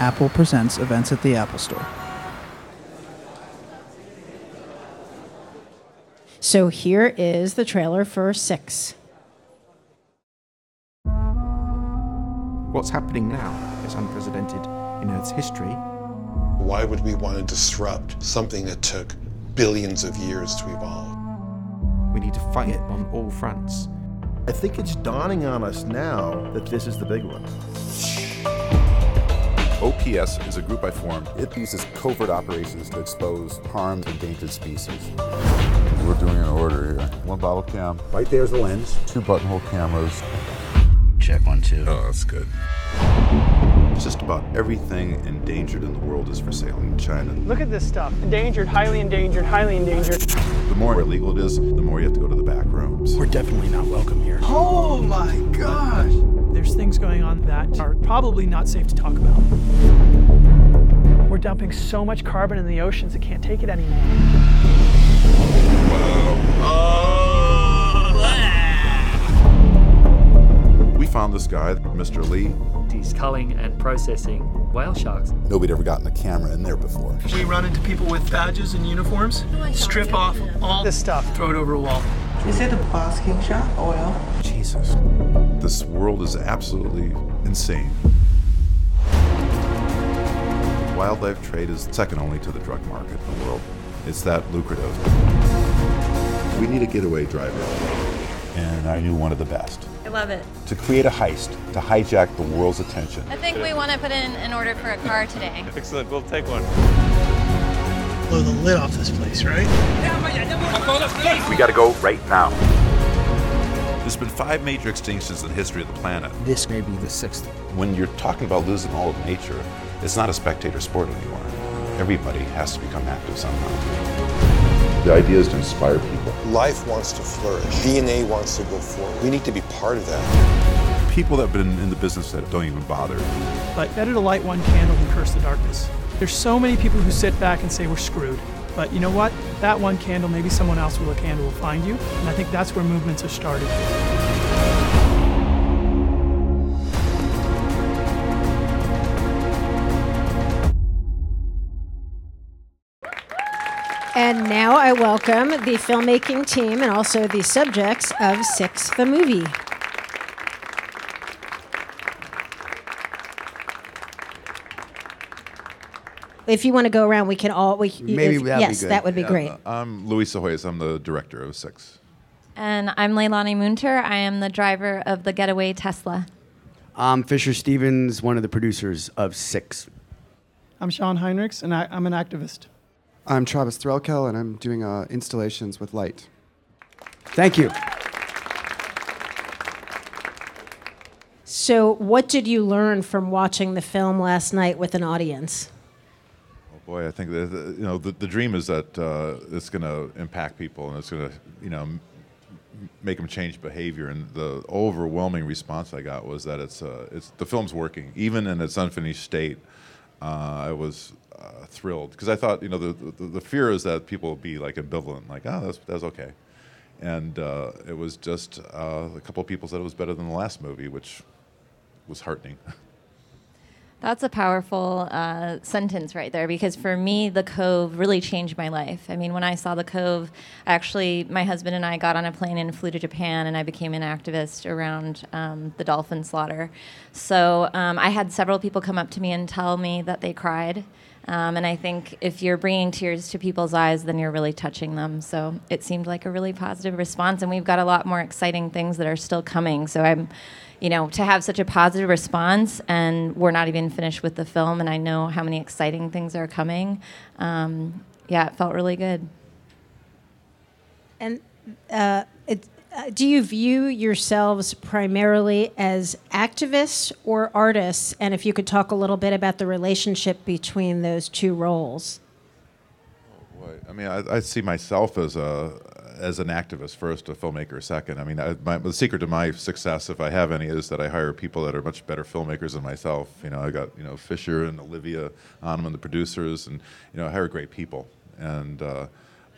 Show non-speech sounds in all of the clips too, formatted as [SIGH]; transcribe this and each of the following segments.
Apple Presents events at the Apple Store. So here is the trailer for Six. What's happening now is unprecedented in Earth's history. Why would we want to disrupt something that took billions of years to evolve? We need to fight it on all fronts. I think it's dawning on us now that this is the big one. OPS is a group I formed. It uses covert operations to expose harmed endangered species. We're doing an order here. One bottle cam. Right there's the lens. Two buttonhole cameras. Check one, two. Oh, that's good. Just about everything endangered in the world is for sale in China. Look at this stuff. Endangered, highly endangered, highly endangered. The more illegal it is, the more you have to go to the back rooms. We're definitely not welcome here. Oh my gosh. There's things going on that are probably not safe to talk about. We're dumping so much carbon in the oceans, it can't take it anymore. We found this guy, Mr. Lee. He's culling and processing whale sharks. Nobody'd ever gotten a camera in there before. We run into people with badges and uniforms, oh strip off all this stuff, throw it over a wall. Is it a basking shark oil? Jesus. This world is absolutely insane. Wildlife trade is second only to the drug market in the world. It's that lucrative. We need a getaway driver. And I knew one of the best. I love it. To create a heist, to hijack the world's attention. I think we want to put in an order for a car today. [LAUGHS] Excellent, we'll take one. Blow the lid off this place, right? We gotta go right now. There's been five major extinctions in the history of the planet. This may be the sixth. When you're talking about losing all of nature, it's not a spectator sport anymore. Everybody has to become active somehow. The idea is to inspire people. Life wants to flourish. DNA wants to go forward. We need to be part of that. People that have been in the business that don't even bother. But better to light one candle than curse the darkness. There's so many people who sit back and say we're screwed. But you know what? That one candle, maybe someone else with a candle will find you. And I think that's where movements are started. And now I welcome the filmmaking team and also the subjects of Six the movie. If you want to go around, we can all. We, Maybe if, that'd yes, be good. that would be Yeah, great. I'm Louie Psihoyos. I'm the director of Six. And I'm Leilani Munter. I am the driver of the Getaway Tesla. I'm Fisher Stevens, one of the producers of Six. I'm Sean Heinrichs, and I, I'm an activist. I'm Travis Threlkel, and I'm doing uh, installations with light. Thank you. So, what did you learn from watching the film last night with an audience? Boy, I think you know the, the dream is that uh, it's going to impact people and it's going to you know m- make them change behavior. And the overwhelming response I got was that it's uh, it's the film's working, even in its unfinished state. Uh, I was uh, thrilled because I thought you know the, the the fear is that people will be like ambivalent, like oh that's that's okay, and uh, it was just uh, a couple of people said it was better than the last movie, which was heartening. [LAUGHS] That's a powerful uh, sentence right there because for me, The Cove really changed my life. I mean, when I saw The Cove, actually, my husband and I got on a plane and flew to Japan, and I became an activist around um, the dolphin slaughter. So um, I had several people come up to me and tell me that they cried. Um, and I think if you're bringing tears to people's eyes, then you're really touching them. So it seemed like a really positive response, and we've got a lot more exciting things that are still coming. So I'm you know, to have such a positive response, and we're not even finished with the film, and I know how many exciting things are coming. Um, yeah, it felt really good. And uh, it, uh, do you view yourselves primarily as activists or artists? And if you could talk a little bit about the relationship between those two roles. Boy, I mean, I, I see myself as a as an activist first, a filmmaker second. I mean, I, my, the secret to my success, if I have any, is that I hire people that are much better filmmakers than myself. You know, I got you know Fisher and Olivia on Ahnemann, the producers, and you know, I hire great people. And uh,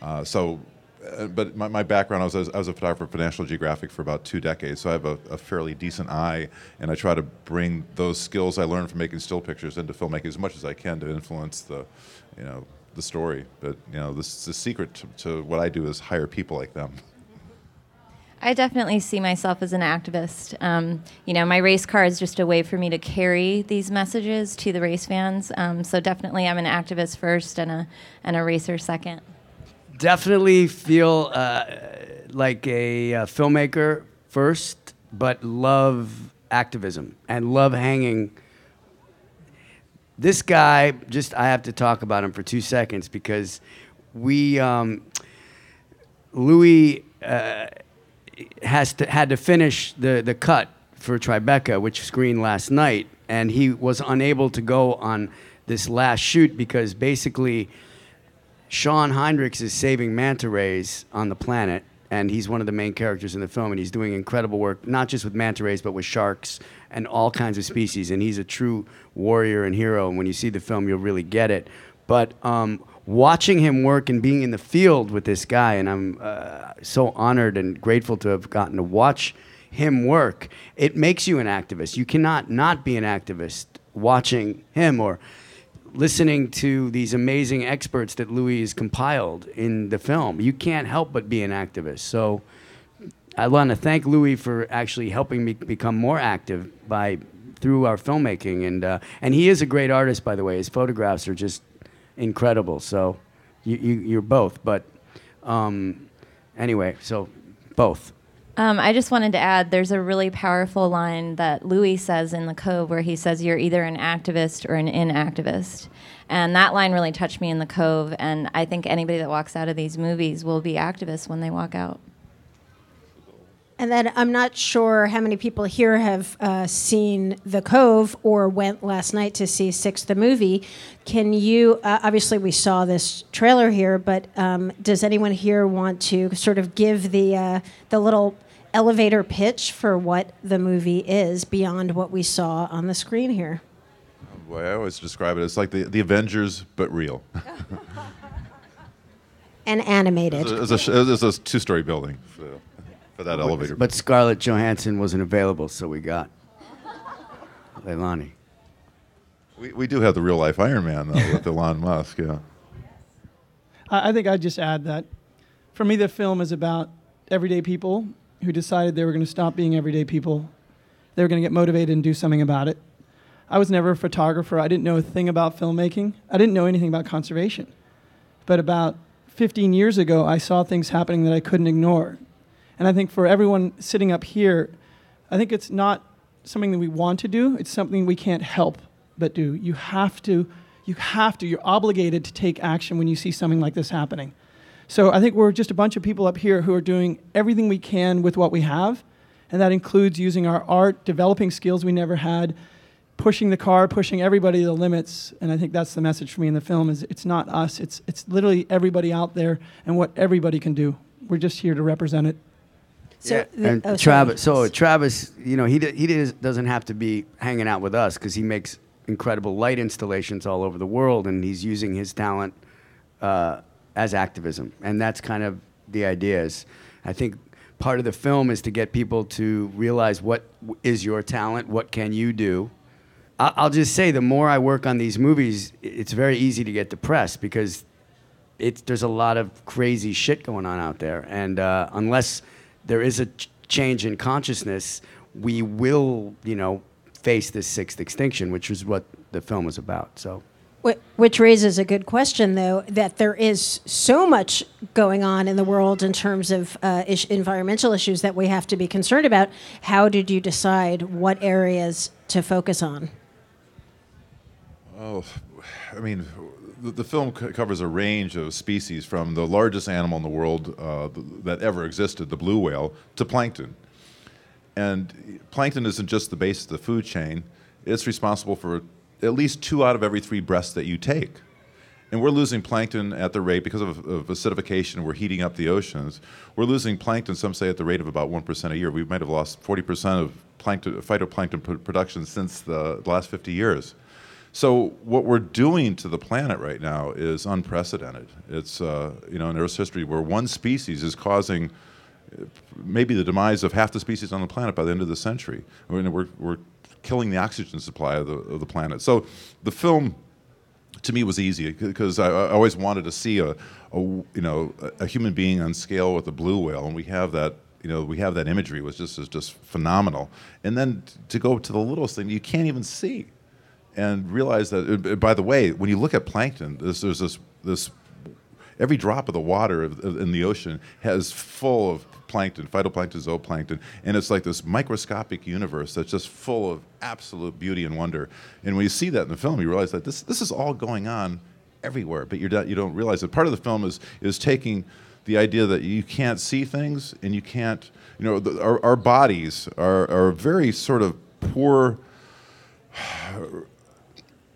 uh, so, uh, but my, my background, I was, I was a photographer for National Geographic for about two decades, so I have a, a fairly decent eye, and I try to bring those skills I learned from making still pictures into filmmaking as much as I can to influence the, you know, the story. But you know, the secret to, to what I do is hire people like them. I definitely see myself as an activist. Um, you know, my race car is just a way for me to carry these messages to the race fans. Um, so definitely, I'm an activist first and a and a racer second. Definitely feel uh, like a uh, filmmaker first, but love activism and love hanging. This guy, just I have to talk about him for two seconds because we, um, Louis. Uh, has to, had to finish the, the cut for Tribeca, which screened last night, and he was unable to go on this last shoot because basically Sean Heinrichs is saving manta rays on the planet, and he's one of the main characters in the film, and he's doing incredible work, not just with manta rays, but with sharks and all kinds of species, and he's a true warrior and hero, and when you see the film, you'll really get it. But um, watching him work and being in the field with this guy, and I'm uh, so honored and grateful to have gotten to watch him work. It makes you an activist. You cannot not be an activist watching him or listening to these amazing experts that Louis has compiled in the film. You can't help but be an activist. So I want to thank Louis for actually helping me become more active by through our filmmaking and uh, and he is a great artist by the way. His photographs are just incredible. So you, you, you're both. But um, anyway, so both. Um, I just wanted to add there's a really powerful line that Louis says in The Cove where he says, You're either an activist or an inactivist. And that line really touched me in The Cove. And I think anybody that walks out of these movies will be activists when they walk out. And then I'm not sure how many people here have uh, seen The Cove or went last night to see Six the movie. Can you, uh, obviously, we saw this trailer here, but um, does anyone here want to sort of give the, uh, the little elevator pitch for what the movie is beyond what we saw on the screen here? Oh boy, I always describe it as like the, the Avengers, but real. [LAUGHS] and animated. It's a, it's a, a two story building. So for that elevator. But Scarlett Johansson wasn't available, so we got Leilani. We, we do have the real life Iron Man though with [LAUGHS] Elon Musk. Yeah. I think I'd just add that for me, the film is about everyday people who decided they were going to stop being everyday people. They were going to get motivated and do something about it. I was never a photographer. I didn't know a thing about filmmaking. I didn't know anything about conservation. But about 15 years ago, I saw things happening that I couldn't ignore. And I think for everyone sitting up here, I think it's not something that we want to do, it's something we can't help but do. You have to, you have to, you're obligated to take action when you see something like this happening. So I think we're just a bunch of people up here who are doing everything we can with what we have, and that includes using our art, developing skills we never had, pushing the car, pushing everybody to the limits. And I think that's the message for me in the film is it's not us, it's, it's literally everybody out there and what everybody can do. We're just here to represent it. So yeah. the- and oh. Travis, so Travis, you know, he d- he does, doesn't have to be hanging out with us because he makes incredible light installations all over the world, and he's using his talent uh, as activism, and that's kind of the idea. Is I think part of the film is to get people to realize what is your talent, what can you do. I'll just say, the more I work on these movies, it's very easy to get depressed because it's there's a lot of crazy shit going on out there, and uh, unless there is a ch- change in consciousness, we will, you know, face this sixth extinction, which is what the film is about. So. Wh- Which raises a good question, though, that there is so much going on in the world in terms of uh, environmental issues that we have to be concerned about. How did you decide what areas to focus on? Oh, I mean, the, the film c- covers a range of species from the largest animal in the world uh, th- that ever existed, the blue whale, to plankton. And plankton isn't just the base of the food chain, it's responsible for at least two out of every three breaths that you take. And we're losing plankton at the rate, because of, of acidification, we're heating up the oceans. We're losing plankton, some say, at the rate of about 1% a year. We might have lost 40% of plankton, phytoplankton pr- production since the, last 50 years. So what we're doing to the planet right now is unprecedented. It's uh, you know in Earth's history where one species is causing uh, maybe the demise of half the species on the planet by the end of the century. We're, we're killing the oxygen supply of the, of the planet. So the film to me was easy because I, I always wanted to see a, a you know a, human being on scale with a blue whale, and we have that you know we have that imagery was just is just phenomenal. And then to go to the littlest thing you can't even see, and realize that. uh, By the way, when you look at plankton, there's, there's this this every drop of the water in the ocean has full of plankton, phytoplankton, zooplankton, and it's like this microscopic universe that's just full of absolute beauty and wonder. And when you see that in the film, you realize that this this is all going on everywhere, but you're not, you don't realize it. Part of the film is is taking the idea that you can't see things and you can't, you know, the, our, our bodies are, are very sort of poor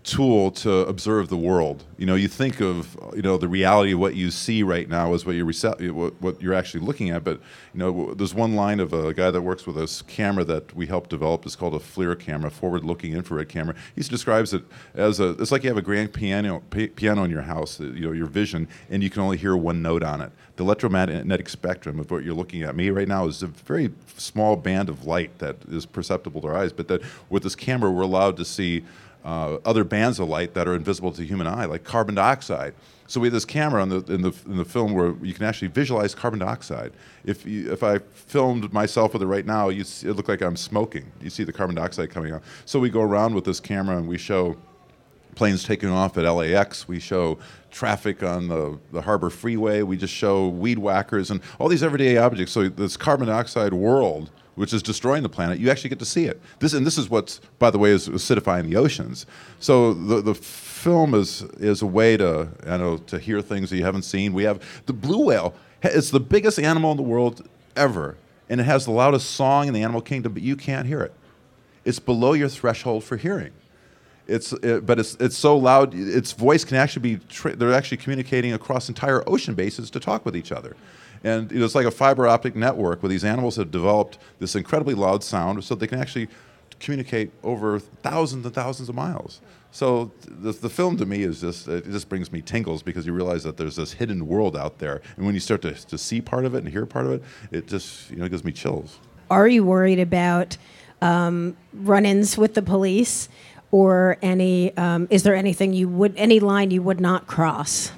tool to observe the world. You know, you think of you know the reality of what you see right now is what you're rece- what, what you're actually looking at. But you know, there's one line of a guy that works with this camera that we helped develop. It's called a FLIR camera, forward-looking infrared camera. He describes it as a it's like you have a grand piano p- piano in your house. You know, your vision, and you can only hear one note on it. The electromagnetic spectrum of what you're looking at me right now is a very small band of light that is perceptible to our eyes. But that with this camera, we're allowed to see uh, other bands of light that are invisible to the human eye, like carbon dioxide. So we have this camera in the, in the, in the film where you can actually visualize carbon dioxide. If, you, if I filmed myself with it right now, you see, it look like I'm smoking. You see the carbon dioxide coming out. So we go around with this camera and we show planes taking off at LAX. We show traffic on the, the Harbor Freeway. We just show weed whackers and all these everyday objects. So this carbon dioxide world which is destroying the planet, you actually get to see it. This and this is what's, by the way, is acidifying the oceans. So the the film is is a way to I know to hear things that you haven't seen. We have the blue whale. It's the biggest animal in the world ever, and it has the loudest song in the animal kingdom, but you can't hear it. It's below your threshold for hearing. It's, it, but it's, it's so loud, its voice can actually be, tra- they're actually communicating across entire ocean bases to talk with each other. And you know, it's like a fiber optic network where these animals have developed this incredibly loud sound so they can actually communicate over thousands and thousands of miles. So the, the film to me is just, it just brings me tingles because you realize that there's this hidden world out there. And when you start to, to see part of it and hear part of it, it just, you know, gives me chills. Are you worried about um, run-ins with the police, or any? Um, is there anything you would, any line you would not cross?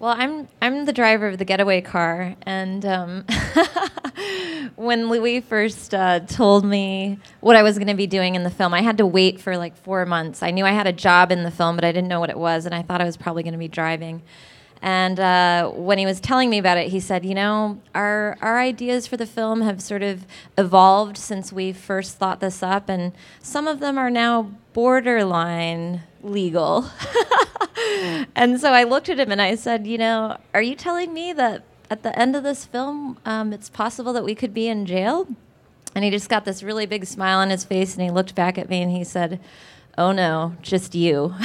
Well, I'm I'm the driver of the getaway car, and um, [LAUGHS] when Louis first uh, told me what I was going to be doing in the film, I had to wait for like four months. I knew I had a job in the film, but I didn't know what it was, and I thought I was probably going to be driving. And uh, when he was telling me about it, he said, "You know, our our ideas for the film have sort of evolved since we first thought this up, and some of them are now borderline legal." [LAUGHS] and so I looked at him and I said, "You know, are you telling me that at the end of this film, um, it's possible that we could be in jail?" And he just got this really big smile on his face, and he looked back at me and he said, "Oh no, just you." [LAUGHS]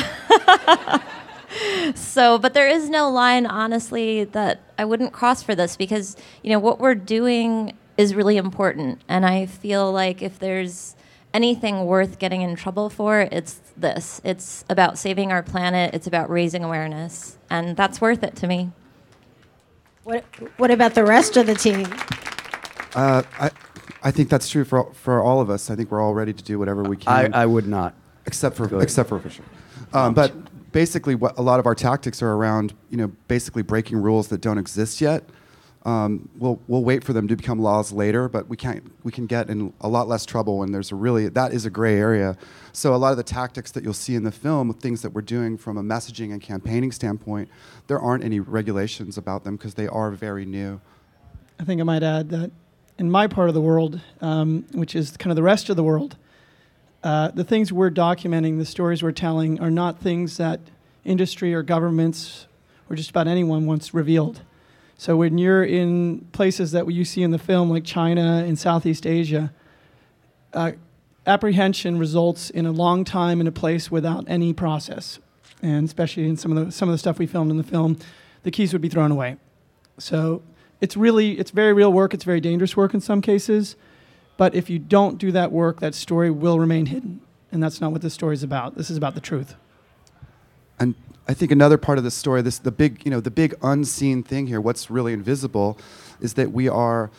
so, but there is no line, honestly, that I wouldn't cross for this because, you know, what we're doing is really important. And I feel like if there's anything worth getting in trouble for, it's this. It's about saving our planet, it's about raising awareness. And that's worth it to me. What, what about the rest of the team? Uh, I, I think that's true for for all of us. I think we're all ready to do whatever we can. I, I would not. except for except for Fisher. Um, but basically, what a lot of our tactics are around, you know, basically breaking rules that don't exist yet. Um, we'll we'll wait for them to become laws later, but we can't we can get in a lot less trouble when there's a really that is a gray area. So a lot of the tactics that you'll see in the film, things that we're doing from a messaging and campaigning standpoint, there aren't any regulations about them because they are very new. I think I might add that in my part of the world, um, which is kind of the rest of the world, uh, the things we're documenting, the stories we're telling, are not things that industry or governments or just about anyone wants revealed. So when you're in places that you see in the film, like China and Southeast Asia, uh, apprehension results in a long time in a place without any process, and especially in some of the some of the stuff we filmed in the film, the keys would be thrown away. So it's really it's very real work. It's very dangerous work in some cases, but if you don't do that work, that story will remain hidden. and that's not what this story is about. This is about the truth. And I think another part of the story, this the big, you know, the big unseen thing here, what's really invisible, is that we are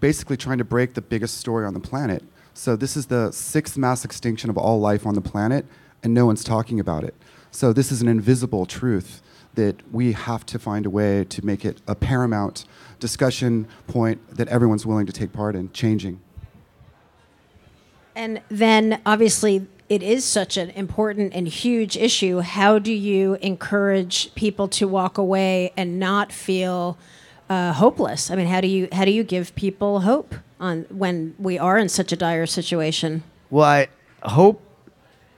basically trying to break the biggest story on the planet. So this is the sixth mass extinction of all life on the planet, and no one's talking about it. So this is an invisible truth that we have to find a way to make it a paramount discussion point that everyone's willing to take part in changing. And then obviously it is such an important and huge issue. How do you encourage people to walk away and not feel uh, hopeless? I mean, how do you how do you give people hope on when we are in such a dire situation? Well, I, hope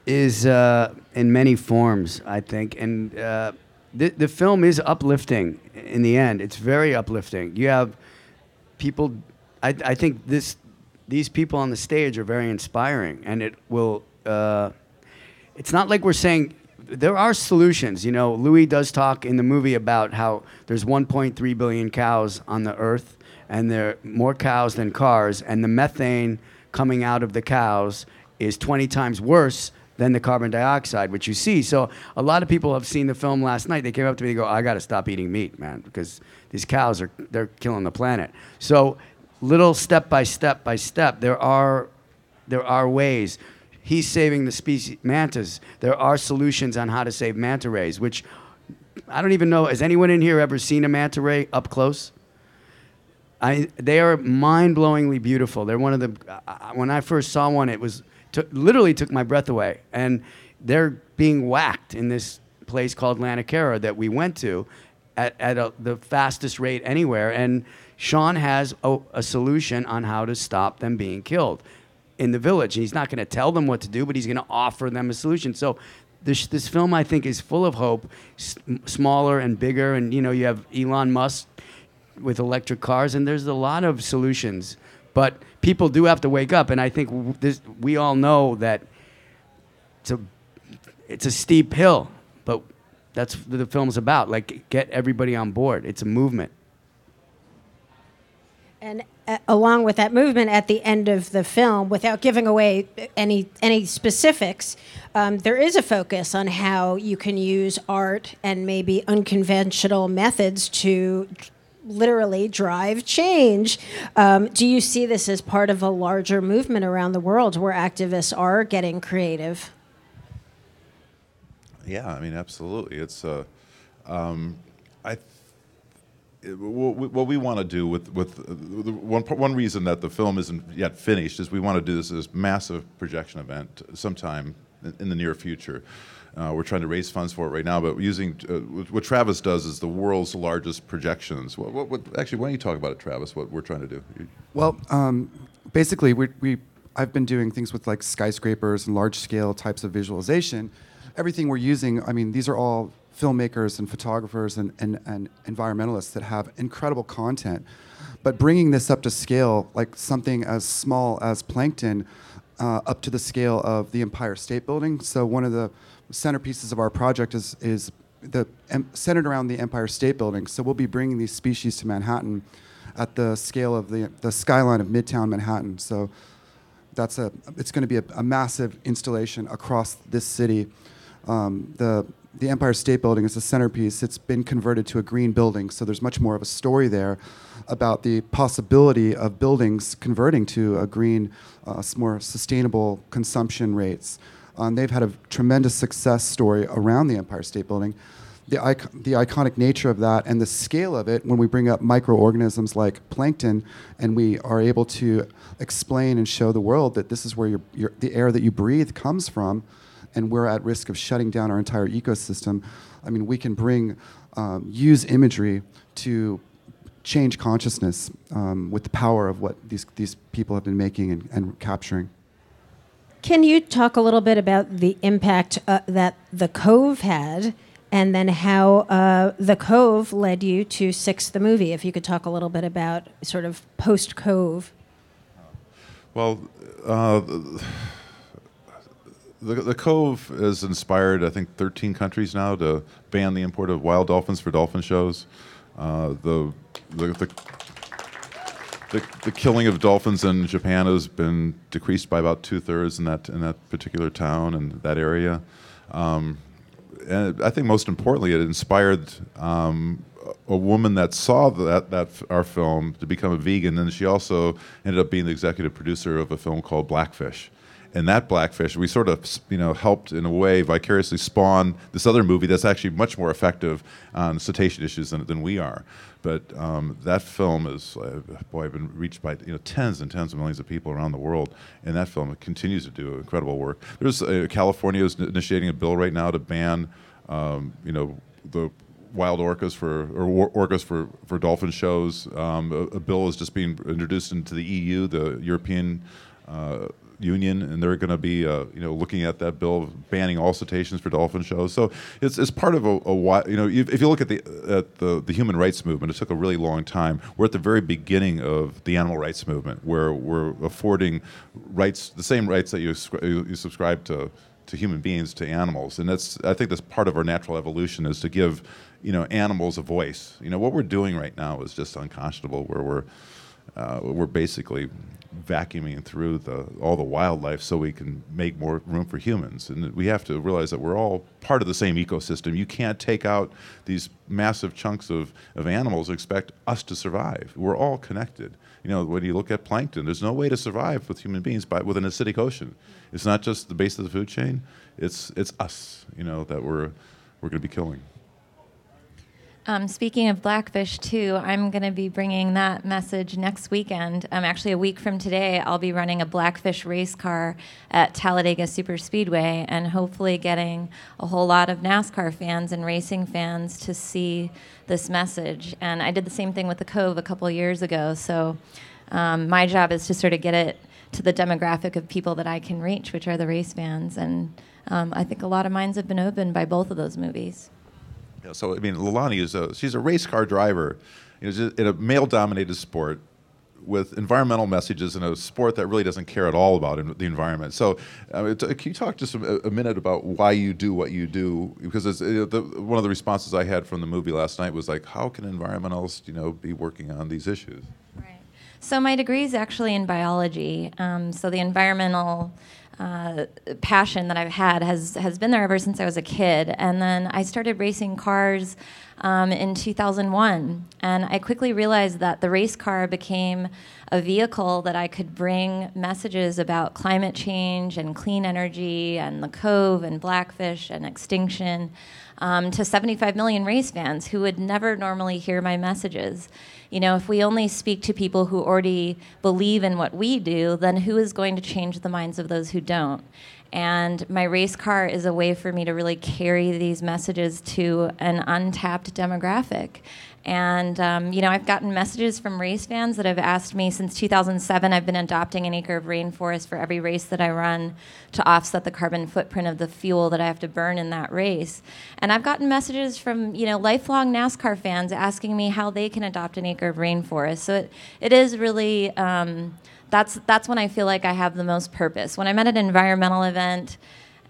is uh, in many forms, I think, and uh, the the film is uplifting. In the end, it's very uplifting. You have people. I, I think this these people on the stage are very inspiring, and it will. Uh, it's not like we're saying there are solutions. You know, Louis does talk in the movie about how there's 1.3 billion cows on the earth, and there are more cows than cars, and the methane coming out of the cows is 20 times worse than the carbon dioxide, which you see. So a lot of people have seen the film last night. They came up to me and go, I got to stop eating meat, man, because these cows are they're killing the planet. So little step by step by step, there are there are ways. He's saving the species mantas. There are solutions on how to save manta rays, which I don't even know. Has anyone in here ever seen a manta ray up close? I, they are mind-blowingly beautiful. They're one of the. Uh, when I first saw one, it was took, literally took my breath away. And they're being whacked in this place called Lamakera that we went to at, at a, the fastest rate anywhere. And Sean has a, a solution on how to stop them being killed in the village. And he's not going to tell them what to do, but he's going to offer them a solution. So this, this film, I think, is full of hope, s- smaller and bigger. And, you know, you have Elon Musk with electric cars, and there's a lot of solutions. But people do have to wake up, and I think w- this, we all know that it's a it's a steep hill, but that's what the film's about. Like, get everybody on board. It's a movement. And uh, along with that movement, at the end of the film, without giving away any any specifics, um, there is a focus on how you can use art and maybe unconventional methods to literally drive change. Um, do you see this as part of a larger movement around the world where activists are getting creative? Yeah, I mean, absolutely. It's uh, um, I. It, what we, want to do with with uh, one one reason that the film isn't yet finished is we want to do this as massive projection event sometime in, in the near future. Uh, we're trying to raise funds for it right now, but using uh, what Travis does is the world's largest projections. What, what, what, actually, why don't you talk about it, Travis? What we're trying to do? Well, um, basically, we, we I've been doing things with like skyscrapers and large scale types of visualization. Everything we're using, I mean, these are all filmmakers and photographers and, and, and environmentalists that have incredible content. But bringing this up to scale, like something as small as plankton, uh, up to the scale of the Empire State Building. So one of the centerpieces of our project is is the centered around the Empire State Building. So we'll be bringing these species to Manhattan at the scale of the the skyline of Midtown Manhattan. So that's a it's going to be a, a, massive installation across this city. Um, the the Empire State Building is the centerpiece. It's been converted to a green building, so there's much more of a story there about the possibility of buildings converting to a green, uh, more sustainable consumption rates. Um, they've had a tremendous success story around the Empire State Building. The, icon- the iconic nature of that and the scale of it when we bring up microorganisms like plankton and we are able to explain and show the world that this is where your, your, the air that you breathe comes from and we're at risk of shutting down our entire ecosystem. I mean, we can bring, um, use imagery to change consciousness um, with the power of what these, these people have been making and, and capturing. Can you talk a little bit about the impact uh, that the Cove had, and then how uh, the Cove led you to Six the movie? If you could talk a little bit about sort of post Cove. Well, uh, the, the Cove has inspired, I think, 13 countries now to ban the import of wild dolphins for dolphin shows. Uh, the, the, the, the, the killing of dolphins in Japan has been decreased by about two thirds in that in that particular town and that area. Um, and I think most importantly, it inspired um, a woman that saw that that our film to become a vegan, and she also ended up being the executive producer of a film called Blackfish. And that Blackfish, we sort of you know helped in a way vicariously spawn this other movie that's actually much more effective on cetacean issues than, than we are. But um, that film is uh, boy, been reached by you know tens and tens of millions of people around the world, and that film continues to do incredible work. There's uh, California is initiating a bill right now to ban um, you know the wild orcas for or orcas for for dolphin shows. Um, a, a, bill is just being introduced into the EU, the European. Uh, Union, and they're going to be, uh, you know, looking at that bill banning all cetaceans for dolphin shows. So it's, it's part of a, a you know, if you look at the at the, the human rights movement, it took a really long time. We're at the very beginning of the animal rights movement, where we're affording rights, the same rights that you you subscribe to to human beings to animals, and that's I think that's part of our natural evolution is to give, you know, animals a voice. You know, what we're doing right now is just unconscionable, where we're uh, we're basically vacuuming through the, all the wildlife so we can make more room for humans. And we have to realize that we're all part of the same ecosystem. You can't take out these massive chunks of, of animals and expect us to survive. We're all connected. You know, when you look at plankton, there's no way to survive with human beings by, with an acidic ocean. It's not just the base of the food chain, it's, it's us, you know, that we're, we're going to be killing. Um, speaking of Blackfish, too, I'm going to be bringing that message next weekend. Um, actually, a week from today, I'll be running a Blackfish race car at Talladega Super Speedway and hopefully getting a whole lot of NASCAR fans and racing fans to see this message. And I did the same thing with the Cove a couple years ago. So um, my job is to sort of get it to the demographic of people that I can reach, which are the race fans. And um, I think a lot of minds have been opened by both of those movies. You know, so I mean, Leilani is a she's a race car driver, you know, in a male-dominated sport with environmental messages in a sport that really doesn't care at all about the environment. So, uh, can you talk just a, a, minute about why you do what you do? Because the, one of the responses I had from the movie last night was like, how can environmentalists, you know, be working on these issues? Right. So my degree is actually in biology. Um, so the environmental uh, passion that I've had has has been there ever since I was a kid. And then I started racing cars um, in 2001, and I quickly realized that the race car became a vehicle that I could bring messages about climate change and clean energy and the Cove and Blackfish and extinction um, to 75 million race fans who would never normally hear my messages. You know, if we only speak to people who already believe in what we do, then who is going to change the minds of those who don't? And my race car is a way for me to really carry these messages to an untapped demographic. And, um, you know, I've gotten messages from race fans that have asked me since 2007, I've been adopting an acre of rainforest for every race that I run to offset the carbon footprint of the fuel that I have to burn in that race. And I've gotten messages from, you know, lifelong NASCAR fans asking me how they can adopt an acre of rainforest. So it, it is really. Um, that's that's when I feel like I have the most purpose. When I'm at an environmental event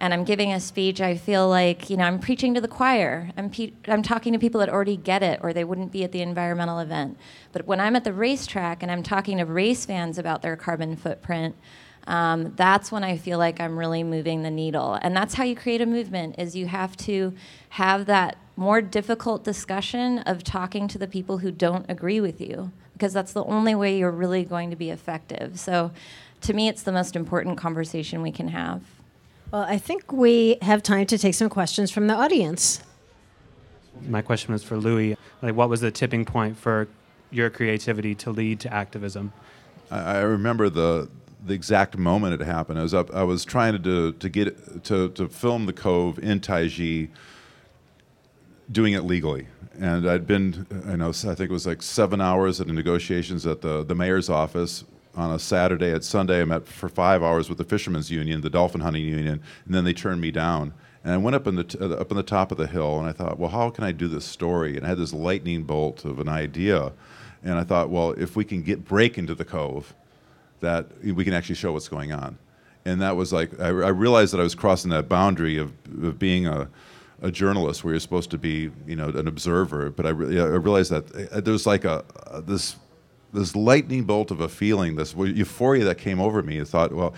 and I'm giving a speech, I feel like you know I'm preaching to the choir. I'm pe- I'm talking to people that already get it, or they wouldn't be at the environmental event. But when I'm at the racetrack and I'm talking to race fans about their carbon footprint, um, that's when I feel like I'm really moving the needle. And that's how you create a movement: is you have to have that more difficult discussion of talking to the people who don't agree with you because that's the only way you're really going to be effective. So to me, it's the most important conversation we can have. Well, I think we have time to take some questions from the audience. My question was for Louis. Like, what was the tipping point for your creativity to lead to activism? I, remember the the exact moment it happened. I was up. I was trying to do, to get to to film the Cove in Taiji, doing it legally and I'd been, I know, I think it was like seven hours at the negotiations at the, the mayor's office on a Saturday. At Sunday, I met for five hours with the fishermen's union, the dolphin hunting union, and then they turned me down. And I went up in the t- uh, up in the top of the hill, and I thought, well, how can I do this story? And I had this lightning bolt of an idea, and I thought, well, if we can get break into the cove, that we can actually show what's going on. And that was like I, I realized that I was crossing that boundary of, of being a a journalist where you're supposed to be, you know, an observer. But I, re- I realized that uh, there's like a, this this lightning bolt of a feeling, this euphoria that came over me. I thought, well,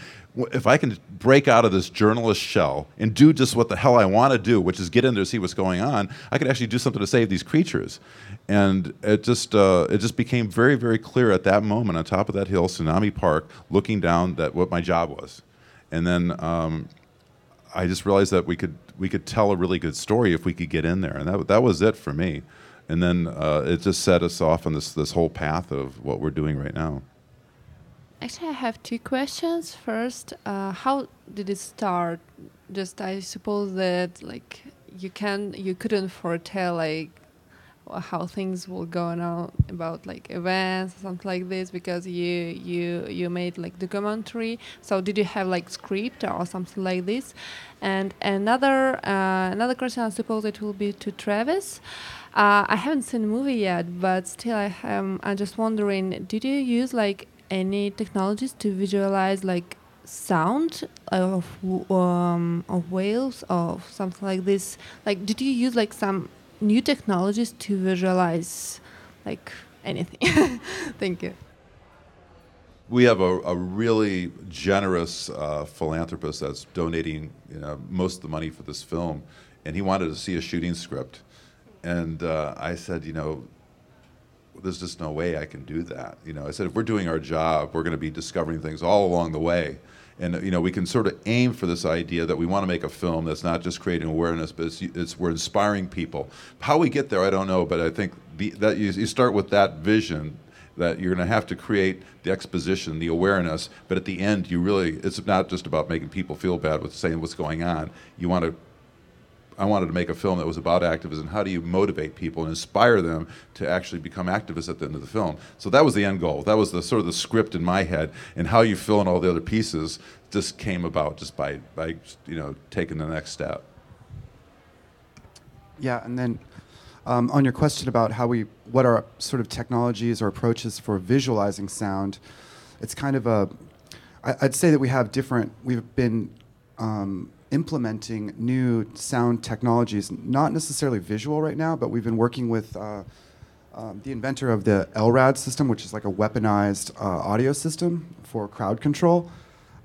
if I can break out of this journalist shell and do just what the hell I want to do, which is get in there to see what's going on, I could actually do something to save these creatures. And it just uh, it just became very very clear at that moment on top of that hill, Tsunami Park, looking down that what my job was. And then um, I just realized that we could we could tell a really good story if we could get in there, and that that was it for me. And then uh, it just set us off on this this whole path of what we're doing right now. Actually, I have two questions. First, uh, how did it start? Just I suppose that like you can you couldn't foretell like how things will go on about like events something like this because you you you made like documentary so did you have like script or something like this and another uh, another question i suppose it will be to travis uh, i haven't seen the movie yet but still i am i'm just wondering did you use like any technologies to visualize like sound of um, of whales or something like this like did you use like some new technologies to visualize like anything. [LAUGHS] Thank you. We have a, a really generous uh, philanthropist that's donating you know, most of the money for this film, and he wanted to see a shooting script. And uh, I said, you know, there's just no way I can do that. You know, I said if we're doing our job, we're going to be discovering things all along the way. And you know we can sort of aim for this idea that we want to make a film that's not just creating awareness but it's, it's we're inspiring people. How we get there i don't know but i think that you, you start with that vision that you're going to have to create the exposition the awareness but at the end you really it's not just about making people feel bad with saying what's going on. You want to I wanted to make a film that was about activism. How do you motivate people and inspire them to actually become activists at the end of the film? So that was the end goal. That was the sort of the script in my head, and how you fill in all the other pieces just came about just by by you know taking the next step. Yeah, and then um, on your question about how we what are sort of technologies or approaches for visualizing sound, it's kind of a I'd say that we have different. We've been um, implementing new sound technologies, not necessarily visual right now, but we've been working with uh, um, the inventor of the LRAD system, which is like a weaponized uh, audio system for crowd control,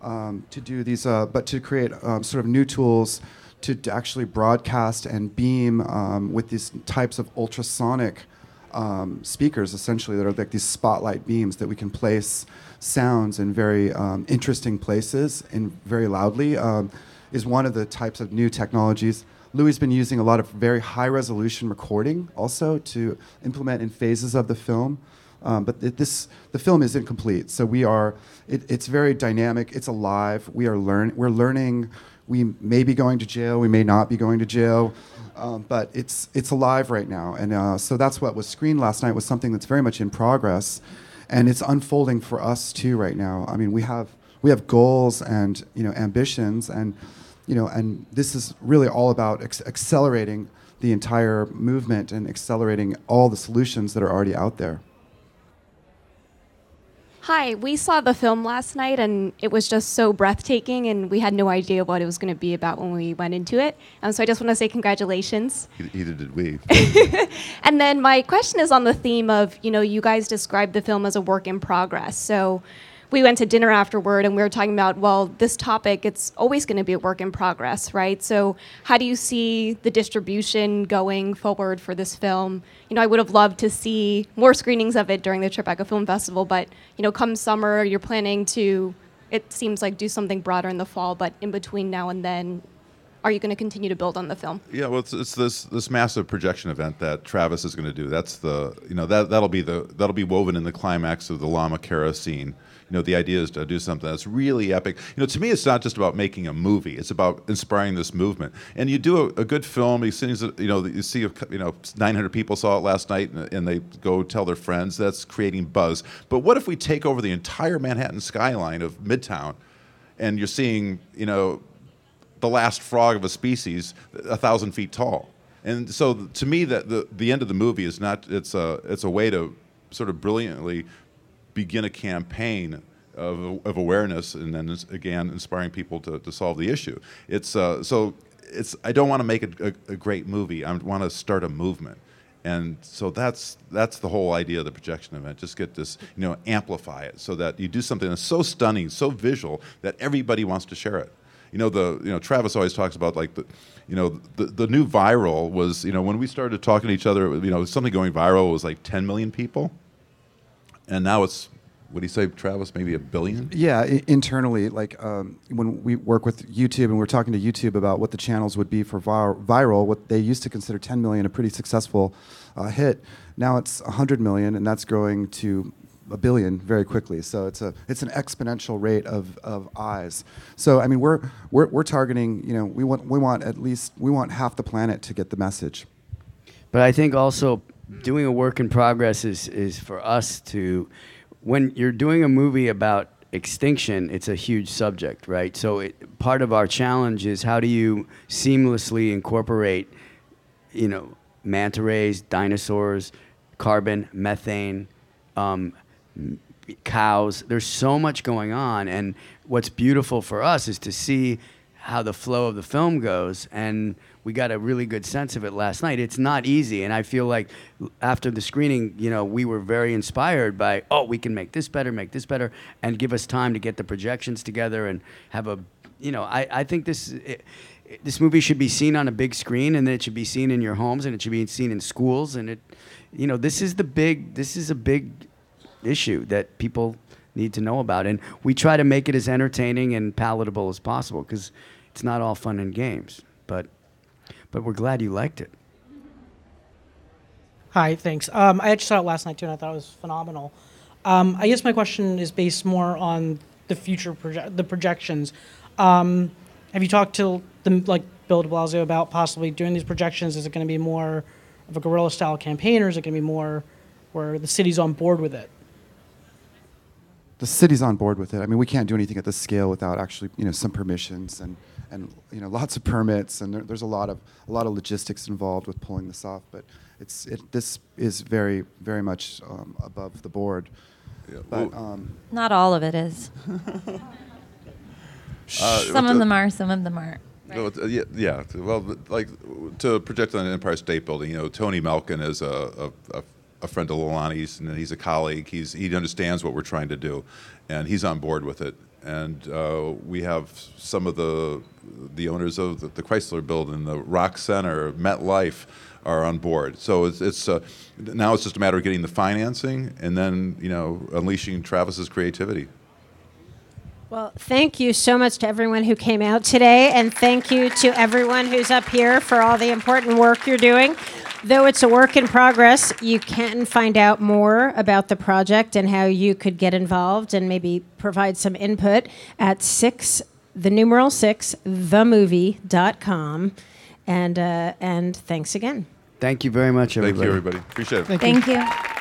um, to do these, uh, but to create um, sort of new tools to, to actually broadcast and beam um, with these types of ultrasonic um, speakers, essentially, that are like these spotlight beams that we can place sounds in very um, interesting places and very loudly is one of the types of new technologies. Louis has been using a lot of very high resolution recording also to implement in phases of the film. Um, but it, this, the film is incomplete, so we are. It, it's very dynamic. It's alive. We are learn. We're learning. We may be going to jail. We may not be going to jail, um, but it's it's alive right now. And uh, so that's what was screened last night. Was something that's very much in progress, and it's unfolding for us too right now. I mean, we have we have goals and you know ambitions and you know, and this is really all about ex- accelerating the entire movement and accelerating all the solutions that are already out there. Hi, we saw the film last night and it was just so breathtaking, and we had no idea what it was going to be about when we went into it. Um, so I just want to say congratulations. Either did we. [LAUGHS] [LAUGHS] and then my question is on the theme of you know, you guys described the film as a work in progress. So we went to dinner afterward and we were talking about, well, this topic, it's always going to be a work in progress, right? So, how do you see the distribution going forward for this film? You know, I would have loved to see more screenings of it during the Tribeca Film Festival, but, you know, come summer, you're planning to, it seems like, do something broader in the fall, but in between now and then, are you going to continue to build on the film? Yeah, well, it's, it's this this massive projection event that Travis is going to do. That's the you know that that'll be the that'll be woven in the climax of the Lamakera scene you know, the idea is to do something that's really epic. You know, to me, it's not just about making a movie; it's about inspiring this movement. And you do a, a good film. You see, you know, you see, you know, 900 people saw it last night, and, and they go tell their friends. That's creating buzz. But what if we take over the entire Manhattan skyline of Midtown, and you're seeing, you know, the last frog of a species a thousand feet tall? And so, to me, that the the end of the movie is not. It's a it's a way to sort of brilliantly begin a campaign of, of awareness and then again inspiring people to, to solve the issue. It's uh, so it's I don't want to make a, a, a great movie. I want to start a movement, And so that's that's the whole idea of the projection event. Just get this, you know, amplify it so that you do something that's so stunning, so visual that everybody wants to share it. You know, the you know Travis always talks about like the, you know, the the new viral was you know when we started talking to each other, you know, something going viral was like 10 million people, and now it's what do you say, Travis? Maybe a billion? Yeah, I- internally, like um, when we work with YouTube and we're talking to YouTube about what the channels would be for vir- viral, what they used to consider 10 million a pretty successful uh, hit. Now it's 100 million, and that's growing to a billion very quickly. So it's a it's an exponential rate of, of eyes. So I mean, we're, we're we're targeting. You know, we want we want at least we want half the planet to get the message. But I think also doing a work in progress is, is for us to, when you're doing a movie about extinction, it's a huge subject, right? So it, part of our challenge is how do you seamlessly incorporate, you know, manta rays, dinosaurs, carbon, methane, um, cows. There's so much going on, and what's beautiful for us is to see how the flow of the film goes and we got a really good sense of it last night it's not easy and i feel like after the screening you know we were very inspired by oh we can make this better make this better and give us time to get the projections together and have a you know i, I think this it, this movie should be seen on a big screen and it should be seen in your homes and it should be seen in schools and it you know this is the big this is a big issue that people need to know about and we try to make it as entertaining and palatable as possible because it's not all fun and games but but we're glad you liked it Hi, thanks. Um, I actually saw it last night too, and I thought it was phenomenal. Um, I guess my question is based more on the future proje- the projections. Um, have you talked to the like Bill De Blasio about possibly doing these projections? Is it going to be more of a guerrilla style campaign, or is it going to be more where the city's on board with it? The city's on board with it. I mean, we can't do anything at this scale without actually, you know, some permissions and, and you know, lots of permits, and there, there's a lot of a lot of logistics involved with pulling this off. But it's it, this is very very much um, above the board. but um, Not all of it is. [LAUGHS] Uh, some of them are, some of them aren't. No, uh, yeah, yeah. Well, like to project on the Empire State Building, you know, Tony Malkin is a, a, a, a friend of Lilani's, and he's a colleague. He's he understands what we're trying to do, and he's on board with it. And uh, we have some of the the owners of the, the Chrysler Building, the Rock Center, MetLife are on board. So it's, it's uh, now it's just a matter of getting the financing and then you know unleashing Travis's creativity. Well, thank you so much to everyone who came out today, and thank you to everyone who's up here for all the important work you're doing. Though it's a work in progress, you can find out more about the project and how you could get involved and maybe provide some input at six, the numeral six, themovie.com. And, uh, and thanks again. thank you very much everybody Thank you, everybody. Appreciate it. Thank you.